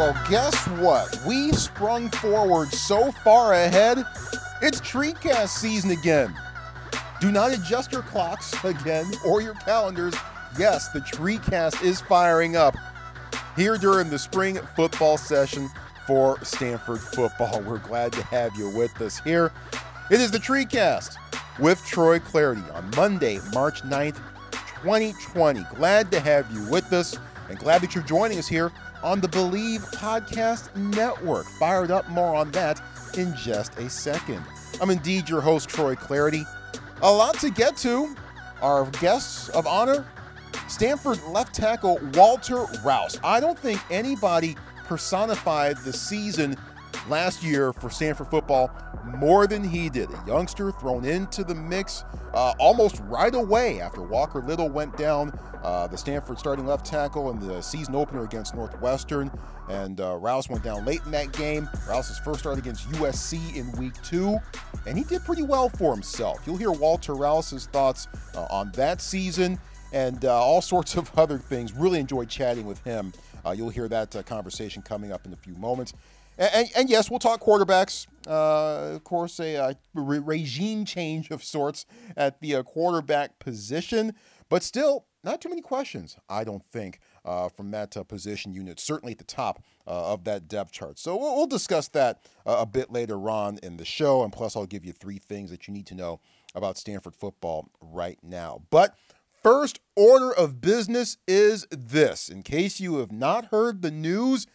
Well, guess what? We sprung forward so far ahead, it's TreeCast season again. Do not adjust your clocks again or your calendars. Yes, the TreeCast is firing up here during the spring football session for Stanford football. We're glad to have you with us here. It is the TreeCast with Troy Clardy on Monday, March 9th, 2020. Glad to have you with us and glad that you're joining us here on the Bleav Podcast Network. Fired up more on that in just a second. I'm indeed your host, Troy Clardy. A lot to get to. Our guests of honor, Stanford left tackle Walter Rouse. I don't think anybody personified the season last year for Stanford football more than he did. A youngster thrown into the mix uh, almost right away after Walker Little went down, uh, the Stanford starting left tackle in the season opener against Northwestern. And uh, Rouse went down late in that game. Rouse's first start against USC in week two, and he did pretty well for himself. You'll hear Walter Rouse's thoughts uh, on that season and uh, all sorts of other things. Really enjoyed chatting with him. Uh, you'll hear that conversation coming up in a few moments. And, and, and, yes, we'll talk quarterbacks. Uh, of course, a, a, regime change of sorts at the uh, quarterback position, but still, not too many questions, I don't think, uh, from that uh, position unit, certainly at the top uh, of that depth chart. So we'll, we'll discuss that uh, a bit later on in the show. And plus, I'll give you three things that you need to know about Stanford football right now. But first order of business is this in case you have not heard the news,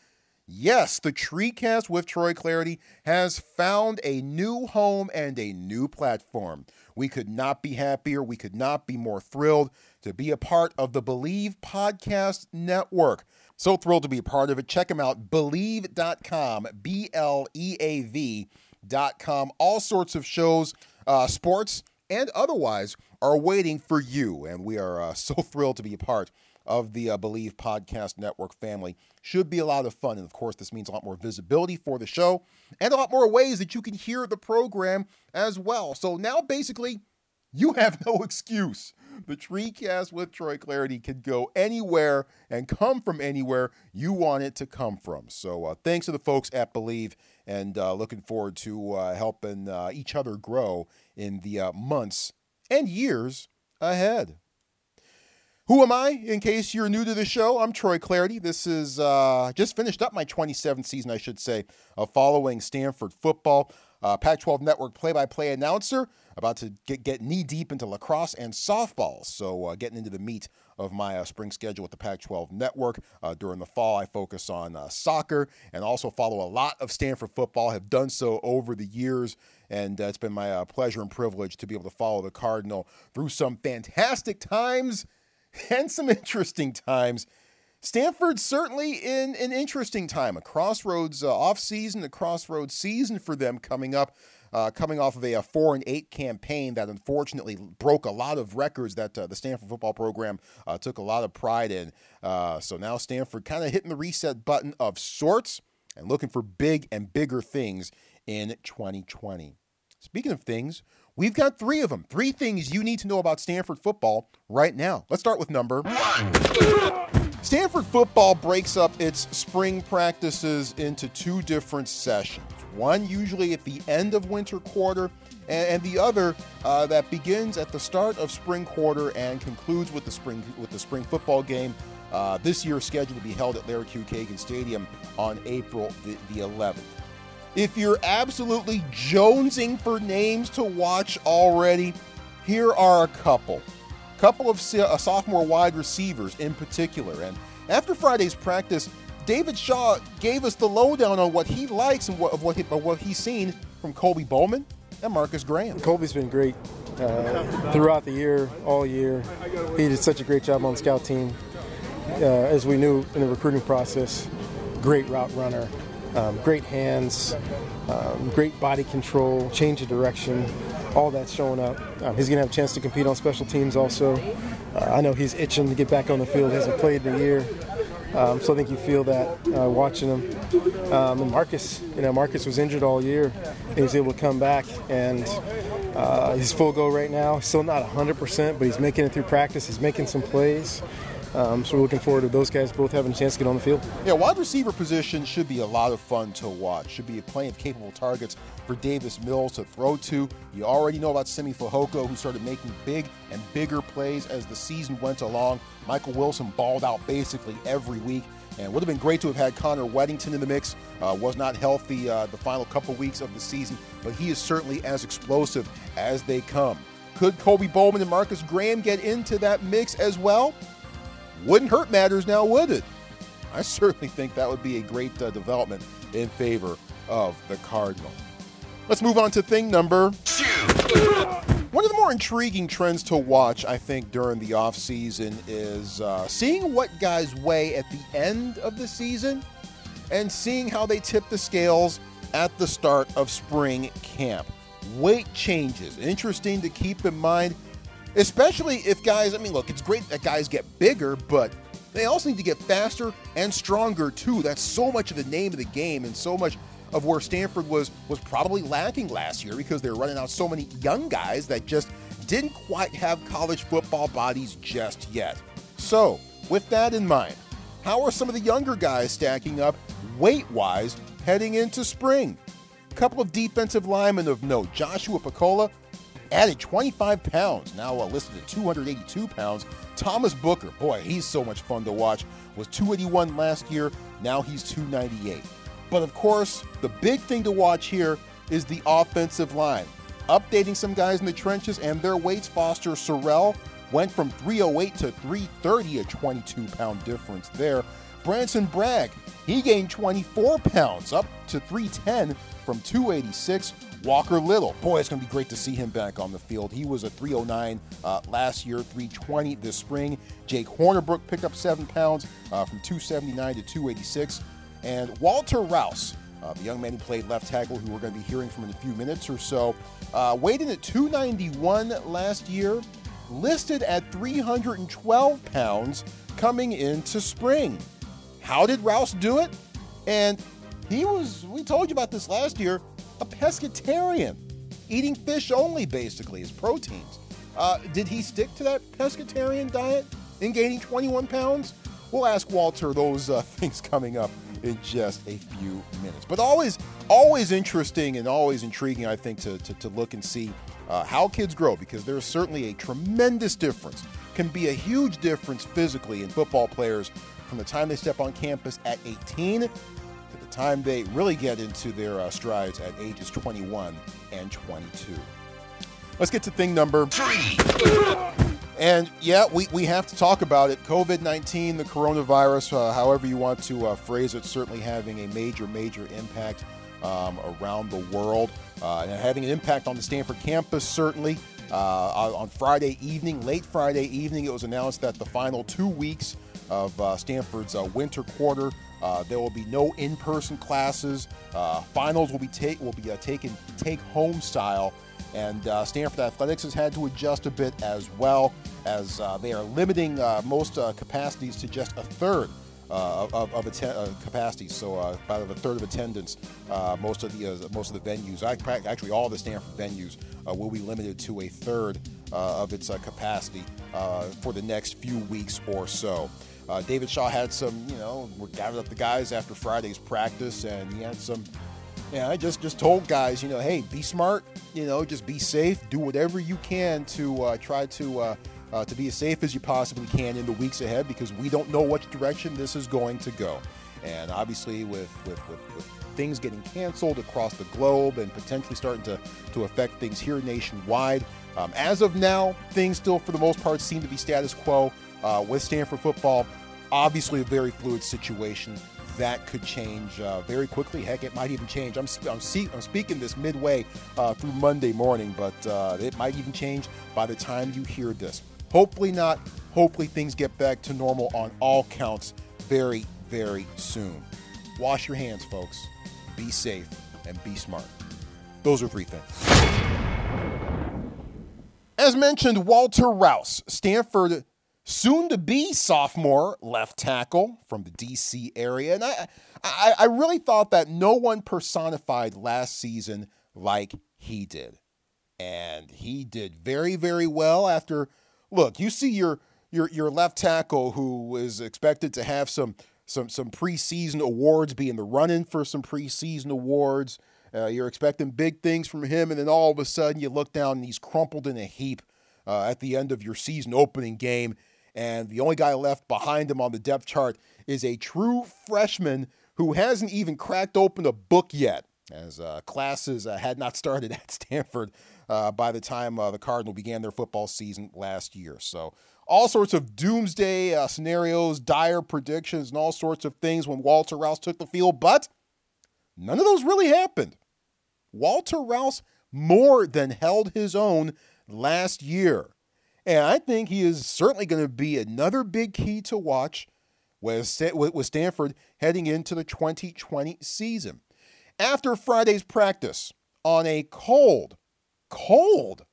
Yes, the TreeCast with Troy Clardy has found a new home and a new platform. We could not be happier. We could not be more thrilled to be a part of the Bleav Podcast Network. So thrilled to be a part of it. Check them out, bleav.com, B L E A V.com. All sorts of shows, uh, sports, and otherwise are waiting for you. And we are uh, so thrilled to be a part of the uh, Bleav Podcast Network family. Should be a lot of fun. And of course, this means a lot more visibility for the show and a lot more ways that you can hear the program as well. So now basically, you have no excuse. The TreeCast with Troy Clardy can go anywhere and come from anywhere you want it to come from. So uh, thanks to the folks at Bleav and uh, looking forward to uh, helping uh, each other grow in the uh, months and years ahead. Who am I? In case you're new to the show, I'm Troy Clardy. This is uh, just finished up my 27th season, I should say, of following Stanford football. Uh, Pac 12 Network play by play announcer, about to get, get knee deep into lacrosse and softball. So, uh, getting into the meat of my uh, spring schedule with the Pac 12 Network. Uh, during the fall, I focus on uh, soccer and also follow a lot of Stanford football, have done so over the years. And uh, it's been my pleasure and privilege to be able to follow the Cardinal through some fantastic times and some interesting times. Stanford's certainly in an interesting time, a crossroads uh, off season, a crossroads season for them coming up, uh, coming off of a, a, four and eight campaign that unfortunately broke a lot of records that uh, the Stanford football program uh, took a lot of pride in. Uh, so now Stanford kind of hitting the reset button of sorts and looking for big and bigger things in 2020. Speaking of things, We've got three of them. Three things you need to know about Stanford football right now. Let's start with number one. Stanford football breaks up its spring practices into two different sessions. One usually at the end of winter quarter, and, the other uh, that begins at the start of spring quarter and concludes with the spring with the spring football game. Uh, this year scheduled to be held at Laird Q. Cagan Stadium on April the, the 11th. If you're absolutely jonesing for names to watch already, here are a couple. Couple of uh, sophomore wide receivers in particular. And after Friday's practice, David Shaw gave us the lowdown on what he likes and what, of what, he, of what he's seen from Colby Bowman and Marcus Graham. Colby's been great uh, throughout the year, all year. He did such a great job on the scout team. Uh, as we knew in the recruiting process, great route runner, um, great hands, um, great body control, change of direction, all that's showing up. Um, he's going to have a chance to compete on special teams also. Uh, I know he's itching to get back on the field. He hasn't played in a year. Um, so I think you feel that uh, watching him. Um, and Marcus, you know, Marcus was injured all year. He was able to come back, and uh, he's full go right now. Still not 100%, but he's making it through practice. He's making some plays. Um, so we're looking forward to those guys both having a chance to get on the field. Yeah, wide receiver position should be a lot of fun to watch. Should be a plenty of capable targets for Davis Mills to throw to. You already know about Simi Fehoko, who started making big and bigger plays as the season went along. Michael Wilson balled out basically every week. And would have been great to have had Connor Wedington in the mix. Uh, was not healthy uh, the final couple weeks of the season, but he is certainly as explosive as they come. Could Colby Bowman and Marcus Graham get into that mix as well? Wouldn't hurt matters now, would it? I certainly think that would be a great uh, development in favor of the Cardinal. Let's move on to thing number two. One of the more intriguing trends to watch, I think, during the offseason is uh, seeing what guys weigh at the end of the season and seeing how they tip the scales at the start of spring camp. Weight changes. Interesting to keep in mind, especially if guys, I mean, look, it's great that guys get bigger, but they also need to get faster and stronger too. That's so much of the name of the game and so much of where Stanford was was probably lacking last year because they were running out so many young guys that just didn't quite have college football bodies just yet. So, with that in mind, how are some of the younger guys stacking up weight-wise heading into spring? A couple of defensive linemen of note. Joshua Pakola added 25 pounds, now uh, listed at 282 pounds. Thomas Booker, boy, he's so much fun to watch. Was 281 last year, now he's 298. But of course, the big thing to watch here is the offensive line. Updating some guys in the trenches and their weights, Foster Sarell went from 308 to 330, a 22 pound difference there. Branson Bragg, he gained 24 pounds up to 310 from 286. Walker Little, boy, it's going to be great to see him back on the field. He was a 309 uh, last year, 320 this spring. Jake Hornibrook picked up seven pounds uh, from 279 to 286. And Walter Rouse, uh, the young man who played left tackle, who we're going to be hearing from in a few minutes or so, uh, weighed in at 291 last year, listed at 312 pounds coming into spring. How did Rouse do it? And he was, we told you about this last year, a pescatarian, eating fish only, basically, as proteins. Uh, did he stick to that pescatarian diet in gaining 21 pounds? We'll ask Walter those uh, things coming up in just a few minutes. But always, always interesting and always intriguing, I think, to, to, to look and see uh, how kids grow because there's certainly a tremendous difference, can be a huge difference physically in football players from the time they step on campus at 18 to the time they really get into their uh, strides at ages 21 and 22. Let's get to thing number three. And yeah, we, we have to talk about it. COVID 19, the coronavirus, uh, however you want to uh, phrase it, certainly having a major, major impact um, around the world uh, and having an impact on the Stanford campus, certainly. Uh, on Friday evening, late Friday evening, it was announced that the final two weeks of uh, Stanford's uh, winter quarter, there will be no in-person classes. finals will be take will be taken take home style and uh, Stanford Athletics has had to adjust a bit as well, as uh, they are limiting uh, most uh, capacities to just a third. Uh, of, of atten- uh, capacity, so about a third of attendance. most of the most of the venues, actually all the Stanford venues, will be limited to a third of its capacity for the next few weeks or so. David Shaw had some, you know, we gathered up the guys after Friday's practice, and he had some yeah, I just just told guys, you know, hey, be smart, you know, just be safe, do whatever you can to uh, try to uh, uh, to be as safe as you possibly can in the weeks ahead because we don't know which direction this is going to go. And obviously, with with, with, with things getting canceled across the globe and potentially starting to to affect things here nationwide, um, as of now, things still for the most part seem to be status quo uh, with Stanford football. Obviously, a very fluid situation that could change uh, very quickly. Heck, it might even change. I'm, I'm, see, I'm speaking this midway uh, through Monday morning, but uh, it might even change by the time you hear this. Hopefully not. Hopefully things get back to normal on all counts very, very soon. Wash your hands, folks. Be safe and be smart. Those are three things. As mentioned, Walter Rouse, Stanford soon to be sophomore left tackle from the DC area. And I, I, I, really thought that no one personified last season like he did. And he did very, very well after. Look, you see your your your left tackle who is expected to have some some some preseason awards, be in the running for some preseason awards. Uh, you're expecting big things from him, and then all of a sudden you look down and he's crumpled in a heap uh, at the end of your season opening game. And the only guy left behind him on the depth chart is a true freshman who hasn't even cracked open a book yet, as uh, classes uh, had not started at Stanford uh, by the time uh, the Cardinal began their football season last year. So, all sorts of doomsday uh, scenarios, dire predictions, and all sorts of things when Walter Rouse took the field, but none of those really happened. Walter Rouse more than held his own last year. And I think he is certainly going to be another big key to watch with Stanford heading into the 2020 season. After Friday's practice on a cold, cold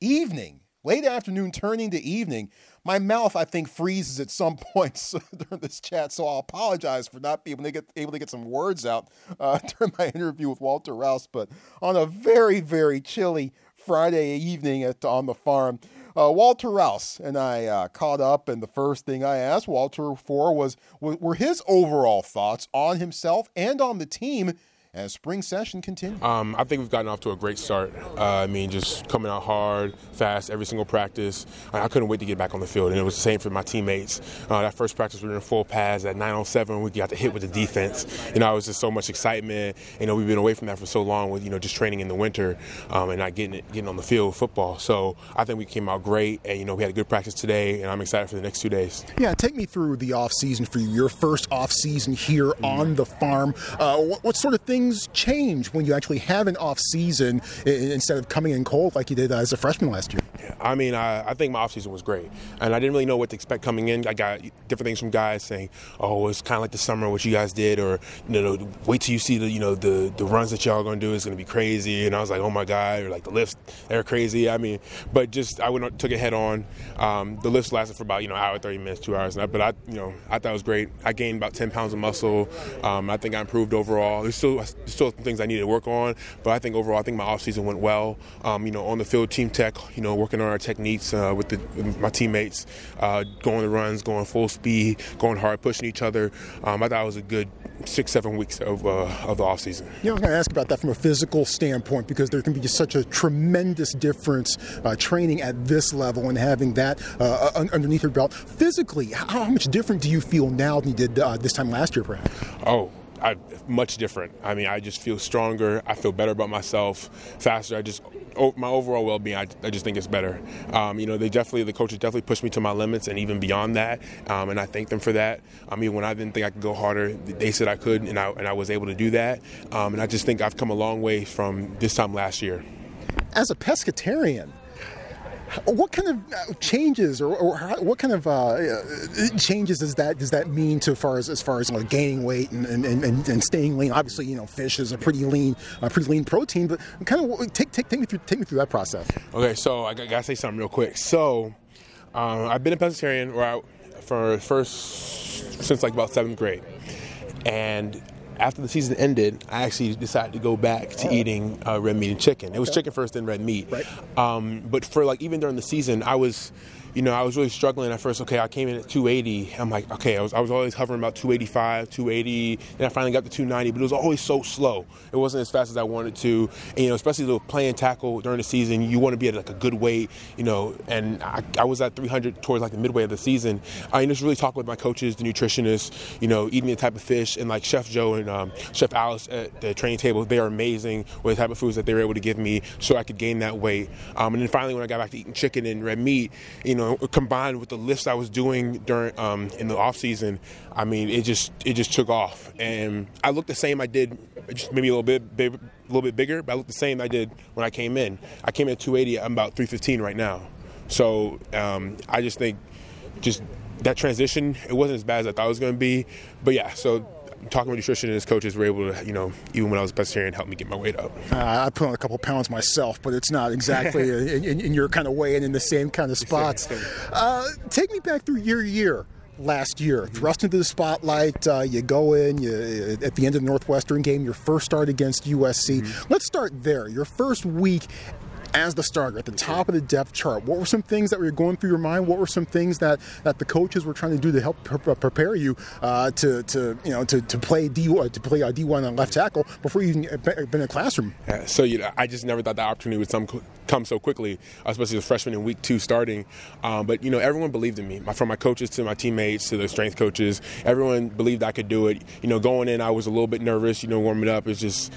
evening, late afternoon turning to evening, my mouth I think freezes at some points during this chat, so I'll apologize for not being able to get able to get some words out uh, during my interview with Walter Rouse. But on a very very chilly Friday evening at on the farm, uh, Walter Rouse and I uh, caught up, and the first thing I asked Walter for was were his overall thoughts on himself and on the team as spring session continues? Um, I think we've gotten off to a great start. Uh, I mean, just coming out hard, fast, every single practice. I, couldn't wait to get back on the field, and it was the same for my teammates. Uh, that first practice, we were in full pads at 9:07. We got to hit with the defense. You know, it was just so much excitement. You know, we've been away from that for so long with you know just training in the winter um, and not getting it, getting on the field football. So I think we came out great, and you know, we had a good practice today, and I'm excited for the next two days. Yeah, take me through the off season for you. Your first off season here on the farm. Uh, what, what sort of things change? change when you actually have an off season instead of coming in cold like you did as a freshman last year? I mean, I, I think my offseason was great. And I didn't really know what to expect coming in. I got different things from guys saying, oh, it's kind of like the summer, what you guys did, or, you know, wait till you see the, you know, the, the runs that y'all are going to do is going to be crazy. And I was like, oh my God, or like the lifts, they're crazy. I mean, but just, I went, took it head on. Um, the lifts lasted for about, you know, hour, 30 minutes, two hours. But I, you know, I thought it was great. I gained about 10 pounds of muscle. Um, I think I improved overall. There's still, still some things I need to work on, but I think overall, I think my offseason went well. Um, you know, on the field, team tech, you know, working on our techniques uh, with, the, with my teammates, uh, going the runs, going full speed, going hard, pushing each other. Um, I thought it was a good six, seven weeks of, uh, of the offseason. Yeah, I was going to ask about that from a physical standpoint because there can be just such a tremendous difference uh, training at this level and having that uh, underneath your belt. Physically, how much different do you feel now than you did uh, this time last year, perhaps? Oh, I, much different. I mean, I just feel stronger. I feel better about myself, faster. I just my overall well-being. I, I just think it's better. Um, you know, they definitely the coaches definitely pushed me to my limits and even beyond that, um, and I thank them for that. I mean, when I didn't think I could go harder, they said I could, and I and I was able to do that. Um, and I just think I've come a long way from this time last year. As a pescatarian, what kind of uh, changes or, or what kind of uh, uh, changes does that does that mean to far as as far as like gaining weight and, and, and, and staying lean? Obviously, you know, fish is a pretty lean, pretty lean protein, but kind of take take take me through take me through that process. Okay, so I gotta say something real quick. So um, I've been a pescatarian for first since like about seventh grade, and after the season ended, I actually decided to go back to oh. eating uh, red meat and chicken. It was chicken first, then red meat. Right. Um, but for like even during the season, I was you know, I was really struggling at first. Okay, I came in at 280. I'm like, okay, I was, I was always hovering about 285, 280. Then I finally got to 290, but it was always so slow. It wasn't as fast as I wanted to. And, you know, especially the playing tackle during the season, you want to be at like a good weight, you know. And I, I was at 300 towards like the midway of the season. I just really talked with my coaches, the nutritionists, you know, eating the type of fish, and like Chef Joe and um, Chef Alice at the training table, they are amazing with the type of foods that they were able to give me so I could gain that weight. Um, and then finally, when I got back to eating chicken and red meat, you know, combined with the lifts I was doing during um, in the off season, I mean, it just it just took off, and I looked the same I did, just maybe a little bit big, a little bit bigger, but I looked the same I did when I came in. I came in at 280. I'm about 315 right now, so um, I just think just that transition it wasn't as bad as I thought it was going to be, but yeah, so talking with nutritionists, coaches were able to, you know, even when I was a pescatarian, help me get my weight up. Uh, I put on a couple pounds myself, but it's not exactly in, in, in, your kind of way and in the same kind of spots. Uh, take me back through your year last year. Thrust into the spotlight, uh, you go in you, at the end of the Northwestern game, your first start against USC. Mm-hmm. Let's start there. Your first week as the starter at the top of the depth chart, what were some things that were going through your mind? What were some things that, that the coaches were trying to do to help pre- prepare you uh, to, to you know to, to play D to play a D one on left tackle before you even been in a classroom? Yeah, so you know, I just never thought the opportunity would some, come so quickly, especially as a freshman in week two starting. Um, but you know, everyone believed in me, from my coaches to my teammates to the strength coaches. Everyone believed I could do it. You know, going in, I was a little bit nervous. You know, warming up. It's just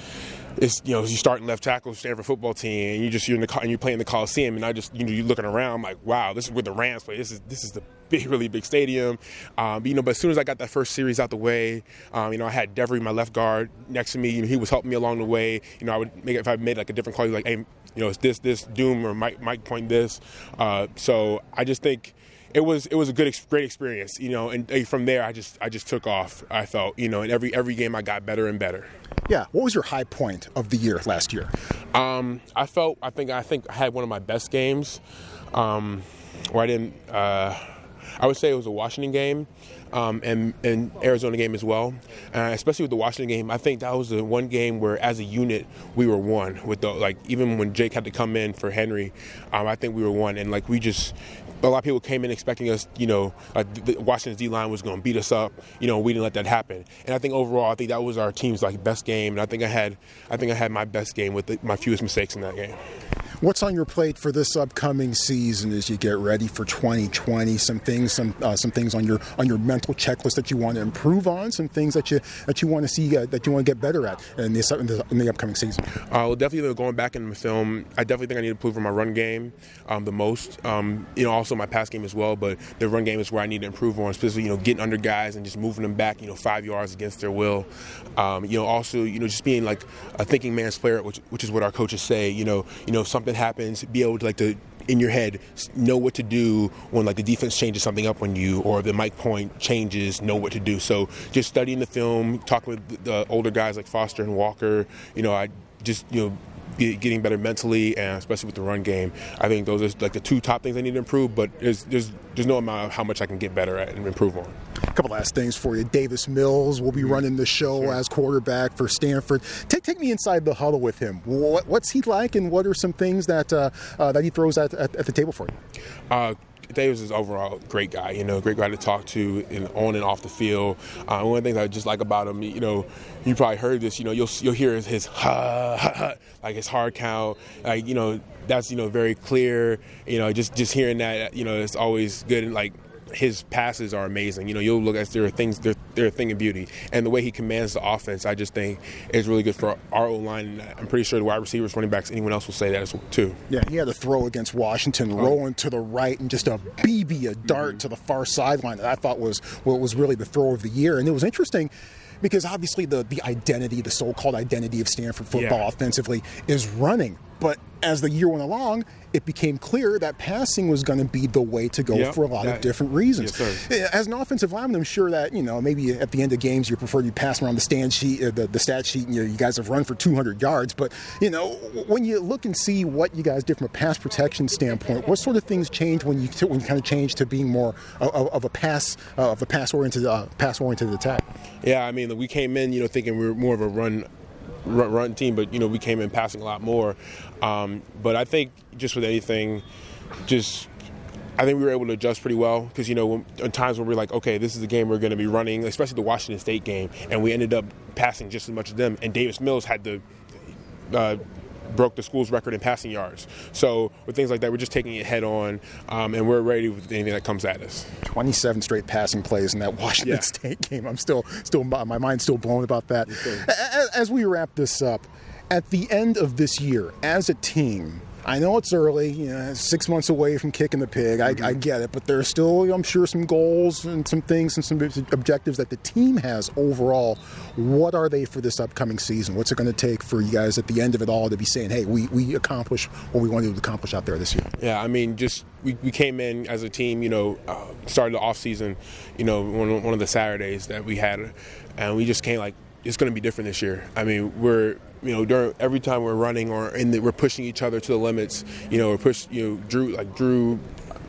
it's you know you starting left tackle Stanford football team and you just you're in the and you're playing the Coliseum and I just you know you're looking around like wow this is where the Rams play. This is this is the big really big stadium. Um, you know but as soon as I got that first series out the way um, you know I had Devery my left guard next to me you know, he was helping me along the way. You know I would make if I made like a different call he's like hey you know it's this this Doom or Mike Mike point this. Uh, so I just think it was it was a good great experience you know and from there I just I just took off I felt you know and every every game I got better and better yeah. What was your high point of the year last year? Um, I felt. I think. I think I had one of my best games. Um, where I didn't. Uh, I would say it was a Washington game. Um, and, and Arizona game as well. Uh, especially with the Washington game, I think that was the one game where, as a unit, we were one. With the like, even when Jake had to come in for Henry, um, I think we were one. And like, we just a lot of people came in expecting us, you know, uh, like the Washington's D line was going to beat us up. You know, we didn't let that happen. And I think overall, I think that was our team's like best game. And I think I had, I think I had my best game with the, my fewest mistakes in that game. What's on your plate for this upcoming season as you get ready for 2020? Some things, some uh, some things on your on your mental checklist that you want to improve on. Some things that you that you want to see uh, that you want to get better at in, this, in, the, in the upcoming season. Uh, well, definitely going back in the film. I definitely think I need to improve on my run game um, the most. Um, you know, also my pass game as well. But the run game is where I need to improve on, especially you know getting under guys and just moving them back. You know, five yards against their will. Um, you know, also you know just being like a thinking man's player, which which is what our coaches say. You know, you know if something happens, be able to like to in your head know what to do when like the defense changes something up on you or the mic Point changes know what to do. So just studying the film talking with the older guys like Foster and Walker you know I just you know getting better mentally and especially with the run game. I think those are like the two top things I need to improve. But there's there's there's no amount of how much I can get better at and improve on. A couple last things for you. Davis Mills will be mm-hmm. running the show sure. as quarterback for Stanford. Take take me inside the huddle with him. What, what's he like, and what are some things that uh, uh, that he throws at, at, at, the table for you? Davis is overall great guy, you know, great guy to talk to in, on and off the field. Uh, one of the things I just like about him, you know, you probably heard this, you know, you'll you'll hear his, his ha, ha, ha, like his hard count, like you know, that's you know very clear. You know, just just hearing that, you know, it's always good and like his passes are amazing. You know, you'll look at there are things they're, they're a thing of beauty, and the way he commands the offense, I just think is really good for our O line. I'm pretty sure the wide receivers, running backs, anyone else will say that as well too. Yeah, he had a throw against Washington, oh. rolling to the right, and just a BB, a dart mm-hmm. to the far sideline that I thought was what was really the throw of the year, and it was interesting because obviously the the identity, the so-called identity of Stanford football yeah. offensively is running. But as the year went along, it became clear that passing was going to be the way to go yep, for a lot that, of different reasons. Yes, as an offensive lineman, I'm sure that you know maybe at the end of games you prefer you pass around the stand sheet, uh, the, the stat sheet, and you, know, you guys have run for 200 yards. But you know when you look and see what you guys did from a pass protection standpoint, what sort of things change when you when you kind of change to being more of, of a pass uh, of a pass oriented uh, pass oriented attack? Yeah, I mean we came in you know thinking we were more of a run run, run team, but you know we came in passing a lot more. Um, but I think just with anything, just I think we were able to adjust pretty well because you know when, in times when we're like, okay, this is the game we're going to be running, especially the Washington State game, and we ended up passing just as much as them, and Davis Mills had the Uh, broke the school's record in passing yards. So with things like that, we're just taking it head on, um, and we're ready with anything that comes at us. 27 straight passing plays in that Washington yeah. State game. I'm still, still, my mind's still blown about that. As, as we wrap this up, at the end of this year, as a team, I know it's early, you know, six months away from kicking the pig. I, mm-hmm. I, get it, but there are still, I'm sure, some goals and some things and some objectives that the team has overall. What are they for this upcoming season? What's it going to take for you guys at the end of it all to be saying, "Hey, we we accomplished what we wanted to accomplish out there this year"? Yeah, I mean, just we, we came in as a team, you know, uh, started the off season, you know, one, one of the Saturdays that we had, and we just came like it's going to be different this year. I mean, we're you know, during every time we're running or in the, we're pushing each other to the limits. You know, we're push. You know, Drew like Drew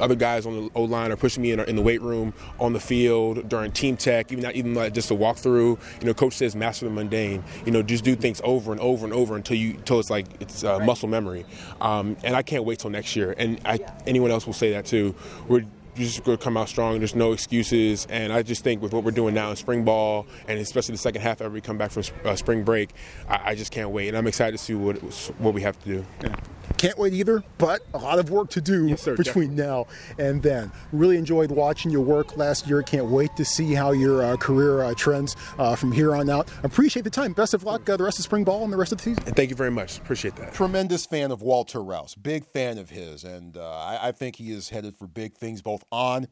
other guys on the O line are pushing me in, in, the weight room, on the field, during team tech, even not even like just a walkthrough. You know, coach says master the mundane. You know, just do things over and over and over until you until it's like it's uh, muscle memory. Um, and I can't wait till next year. And I, anyone else will say that too. We're just going to come out strong. There's no excuses, and I just think with what we're doing now in spring ball, and especially the second half after we come back from uh, spring break, I, I, just can't wait, and I'm excited to see what what we have to do. Yeah. Can't wait either, but a lot of work to do yes, sir, between definitely. now and then. Really enjoyed watching your work last year. Can't wait to see how your uh, career uh, trends uh, from here on out. Appreciate the time. Best of luck uh, the rest of spring ball and the rest of the season. Thank you very much. Appreciate that. Tremendous fan of Walter Rouse. Big fan of his, and uh, I, I think he is headed for big things both on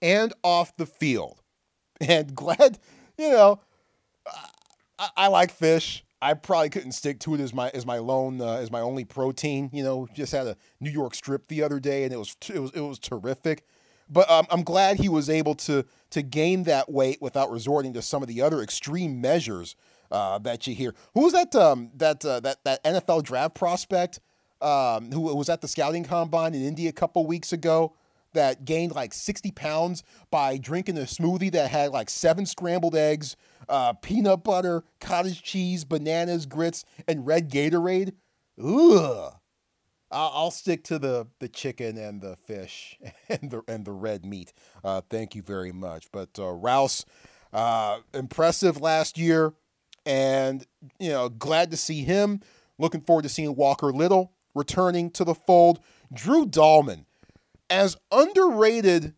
and off the field. And glad, you know, I, I like fish. I probably couldn't stick to it as my as my lone uh, as my only protein. You know, just had a New York strip the other day, and it was it was it was terrific. But um, I'm glad he was able to to gain that weight without resorting to some of the other extreme measures uh, that you hear. Who was that um, that uh, that that NFL draft prospect um, who was at the scouting combine in Indy a couple weeks ago? That gained like 60 pounds by drinking a smoothie that had like seven scrambled eggs, uh, peanut butter, cottage cheese, bananas, grits, and red Gatorade. Ugh. I'll, stick to the, the chicken and the fish and the and the red meat. Uh, thank you very much. But uh, Rouse, uh, impressive last year, and you know glad to see him. Looking forward to seeing Walker Little returning to the fold. Drew Dalman as underrated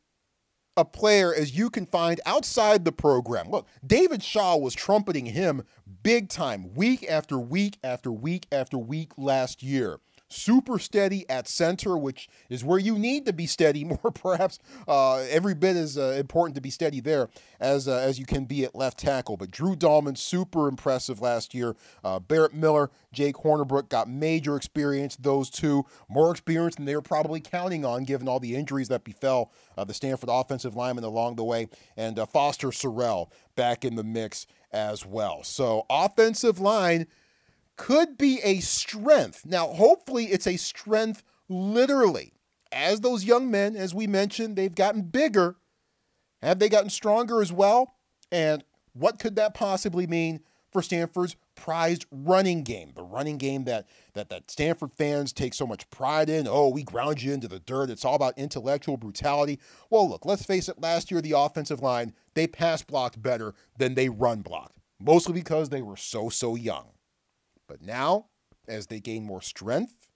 a player as you can find outside the program. Look, David Shaw was trumpeting him big time, week after week after week after week last year super steady at center, which is where you need to be steady more, perhaps uh, every bit as uh, important to be steady there as uh, as you can be at left tackle. But Drew Dalman, super impressive last year. Uh, Barrett Miller, Jake Hornibrook got major experience. Those two more experience than they were probably counting on, given all the injuries that befell uh, the Stanford offensive lineman along the way, and uh, Foster Sarell back in the mix as well. So offensive line could be a strength. Now, hopefully, it's a strength literally. As those young men, as we mentioned, they've gotten bigger. Have they gotten stronger as well? And what could that possibly mean for Stanford's prized running game? The running game that that that Stanford fans take so much pride in. Oh, we ground you into the dirt. It's all about intellectual brutality. Well, look, let's face it, last year the offensive line, they pass blocked better than they run blocked. Mostly because they were so so young. But now, as they gain more strength,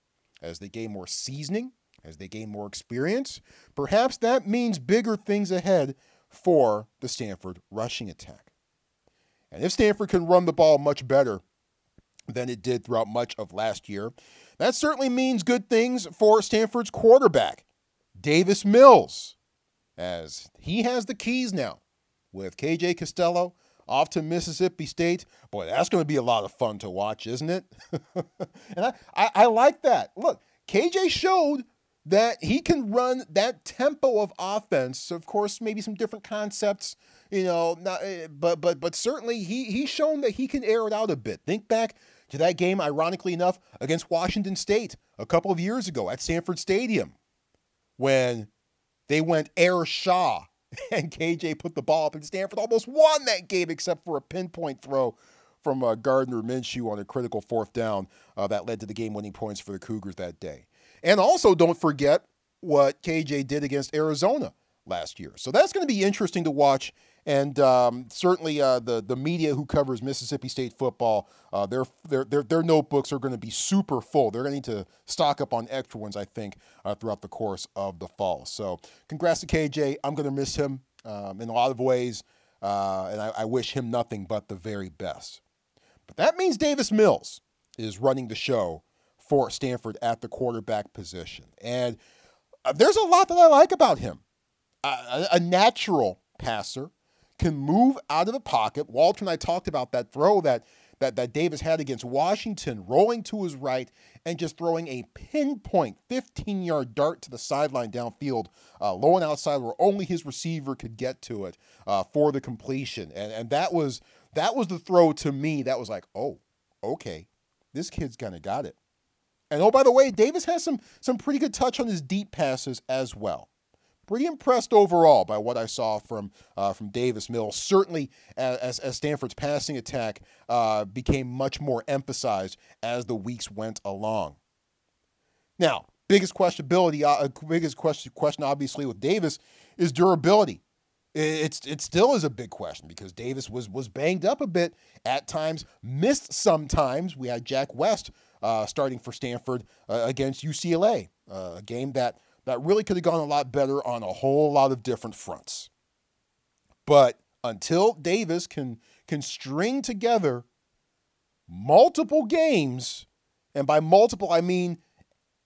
as they gain more seasoning, as they gain more experience, perhaps that means bigger things ahead for the Stanford rushing attack. And if Stanford can run the ball much better than it did throughout much of last year, that certainly means good things for Stanford's quarterback, Davis Mills, as he has the keys now with KJ Costello off to Mississippi State. Boy, that's going to be a lot of fun to watch, isn't it? and I, I, I like that. Look, KJ showed that he can run that tempo of offense. Of course, maybe some different concepts, you know, not, eh, but but but certainly he he's shown that he can air it out a bit. Think back to that game, ironically enough, against Washington State a couple of years ago at Stanford Stadium, when they went air Shaw and KJ put the ball up, and Stanford almost won that game except for a pinpoint throw from uh, Gardner Minshew on a critical fourth down uh, that led to the game winning points for the Cougars that day. And also, don't forget what KJ did against Arizona last year. So that's going to be interesting to watch and um, certainly uh, the the media who covers Mississippi State football, uh, their, their their their notebooks are going to be super full. They're going to need to stock up on extra ones, I think, uh, throughout the course of the fall. So, congrats to KJ. I'm going to miss him um, in a lot of ways, uh, and I, I wish him nothing but the very best. But that means Davis Mills is running the show for Stanford at the quarterback position, and uh, there's a lot that I like about him. A, a natural passer can move out of the pocket. Walter and I talked about that throw that that, that Davis had against Washington, rolling to his right and just throwing a pinpoint 15 yard dart to the sideline downfield, uh, low and outside where only his receiver could get to it uh, for the completion. And, and that was that was the throw to me that was like, oh, okay, this kid's gonna got it. And oh, by the way, Davis has some some pretty good touch on his deep passes as well. Pretty impressed overall by what I saw from uh, from Davis Mills. Certainly, as, as Stanford's passing attack uh, became much more emphasized as the weeks went along. Now, biggest questionability, uh, biggest question, question obviously with Davis is durability. It's it still is a big question because Davis was was banged up a bit at times, missed sometimes. We had Jack West uh, starting for Stanford uh, against UCLA, uh, a game that that really could have gone a lot better on a whole lot of different fronts. But until Davis can can string together multiple games, and by multiple I mean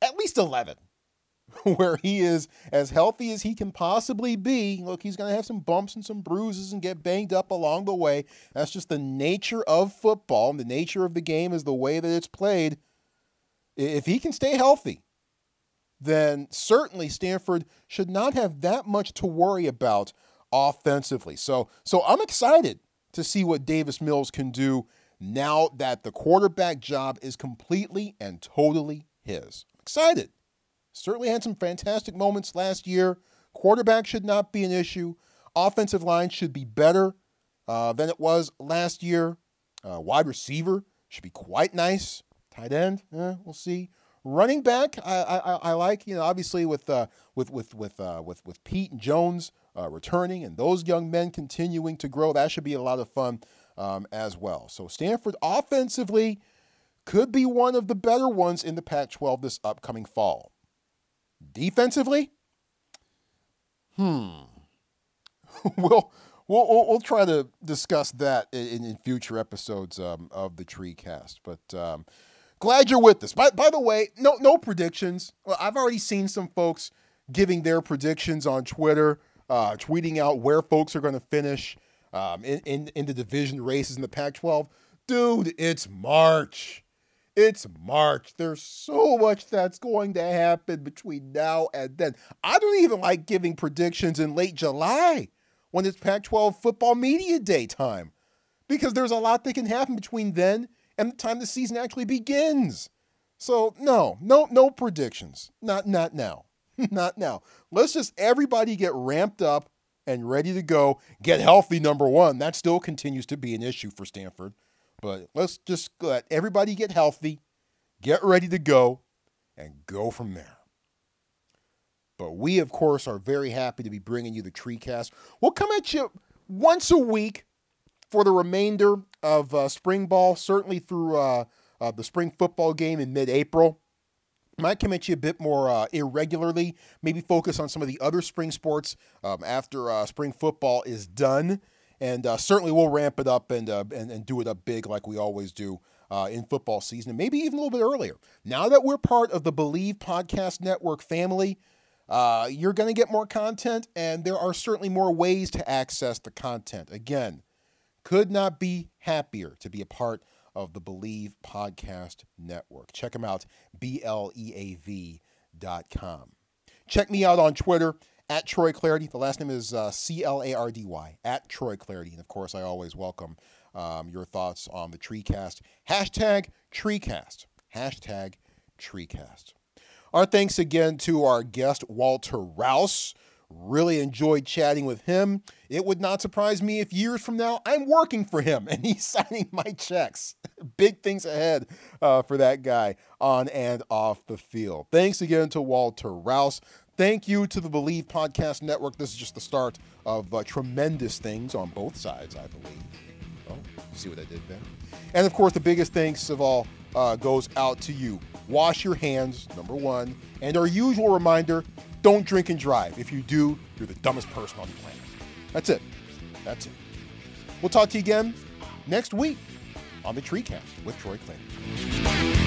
at least 11 where he is as healthy as he can possibly be. Look, he's going to have some bumps and some bruises and get banged up along the way. That's just the nature of football. And the nature of the game is the way that it's played. If he can stay healthy, then certainly Stanford should not have that much to worry about offensively. So, so I'm excited to see what Davis Mills can do now that the quarterback job is completely and totally his. Excited. Certainly had some fantastic moments last year. Quarterback should not be an issue. Offensive line should be better uh, than it was last year. Uh, wide receiver should be quite nice. Tight end, eh, we'll see. Running back, I, I, I like. You know, obviously with uh, with with with uh, with with Peat and Jones uh, returning and those young men continuing to grow, that should be a lot of fun um, as well. So Stanford offensively could be one of the better ones in the Pac-12 this upcoming fall. Defensively, hmm, we'll, we'll we'll try to discuss that in, in future episodes um, of the Tree Cast. But um, glad you're with us. By, by the way, no no predictions. Well, I've already seen some folks giving their predictions on Twitter, uh, tweeting out where folks are going to finish um, in, in in the division races in the Pac-12. Dude, it's March. It's March. There's so much that's going to happen between now and then. I don't even like giving predictions in late July when it's Pac 12 football media day time because there's a lot that can happen between then and the time the season actually begins. So, no, no, no predictions. Not, not now. not now. Let's just everybody get ramped up and ready to go. Get healthy, number one. That still continues to be an issue for Stanford. But let's just let everybody get healthy, get ready to go, and go from there. But we, of course, are very happy to be bringing you the TreeCast. We'll come at you once a week for the remainder of uh, spring ball, certainly through uh, uh, the spring football game in mid April. Might come at you a bit more uh, irregularly, maybe focus on some of the other spring sports um, after uh, spring football is done and certainly we'll ramp it up and, and, and do it up big like we always do uh, in football season, and maybe even a little bit earlier. Now that we're part of the Bleav Podcast Network family, uh, you're going to get more content, and there are certainly more ways to access the content. Again, could not be happier to be a part of the Bleav Podcast Network. Check them out, B L E A V.com. Check me out on Twitter at Troy Clardy. The last name is uh, C L A R D Y, at Troy Clardy. And of course, I always welcome um, your thoughts on the TreeCast. Hashtag TreeCast. Hashtag TreeCast. Our thanks again to our guest, Walter Rouse. Really enjoyed chatting with him. It would not surprise me if years from now I'm working for him and he's signing my checks. Big things ahead uh, for that guy on and off the field. Thanks again to Walter Rouse. Thank you to the Bleav Podcast Network. This is just the start of uh, tremendous things on both sides, I believe. Oh, see what I did there? And of course, the biggest thanks of all uh, goes out to you. Wash your hands, number one. And our usual reminder don't drink and drive. If you do, you're the dumbest person on the planet. That's it. That's it. We'll talk to you again next week on the TreeCast with Troy Clinton.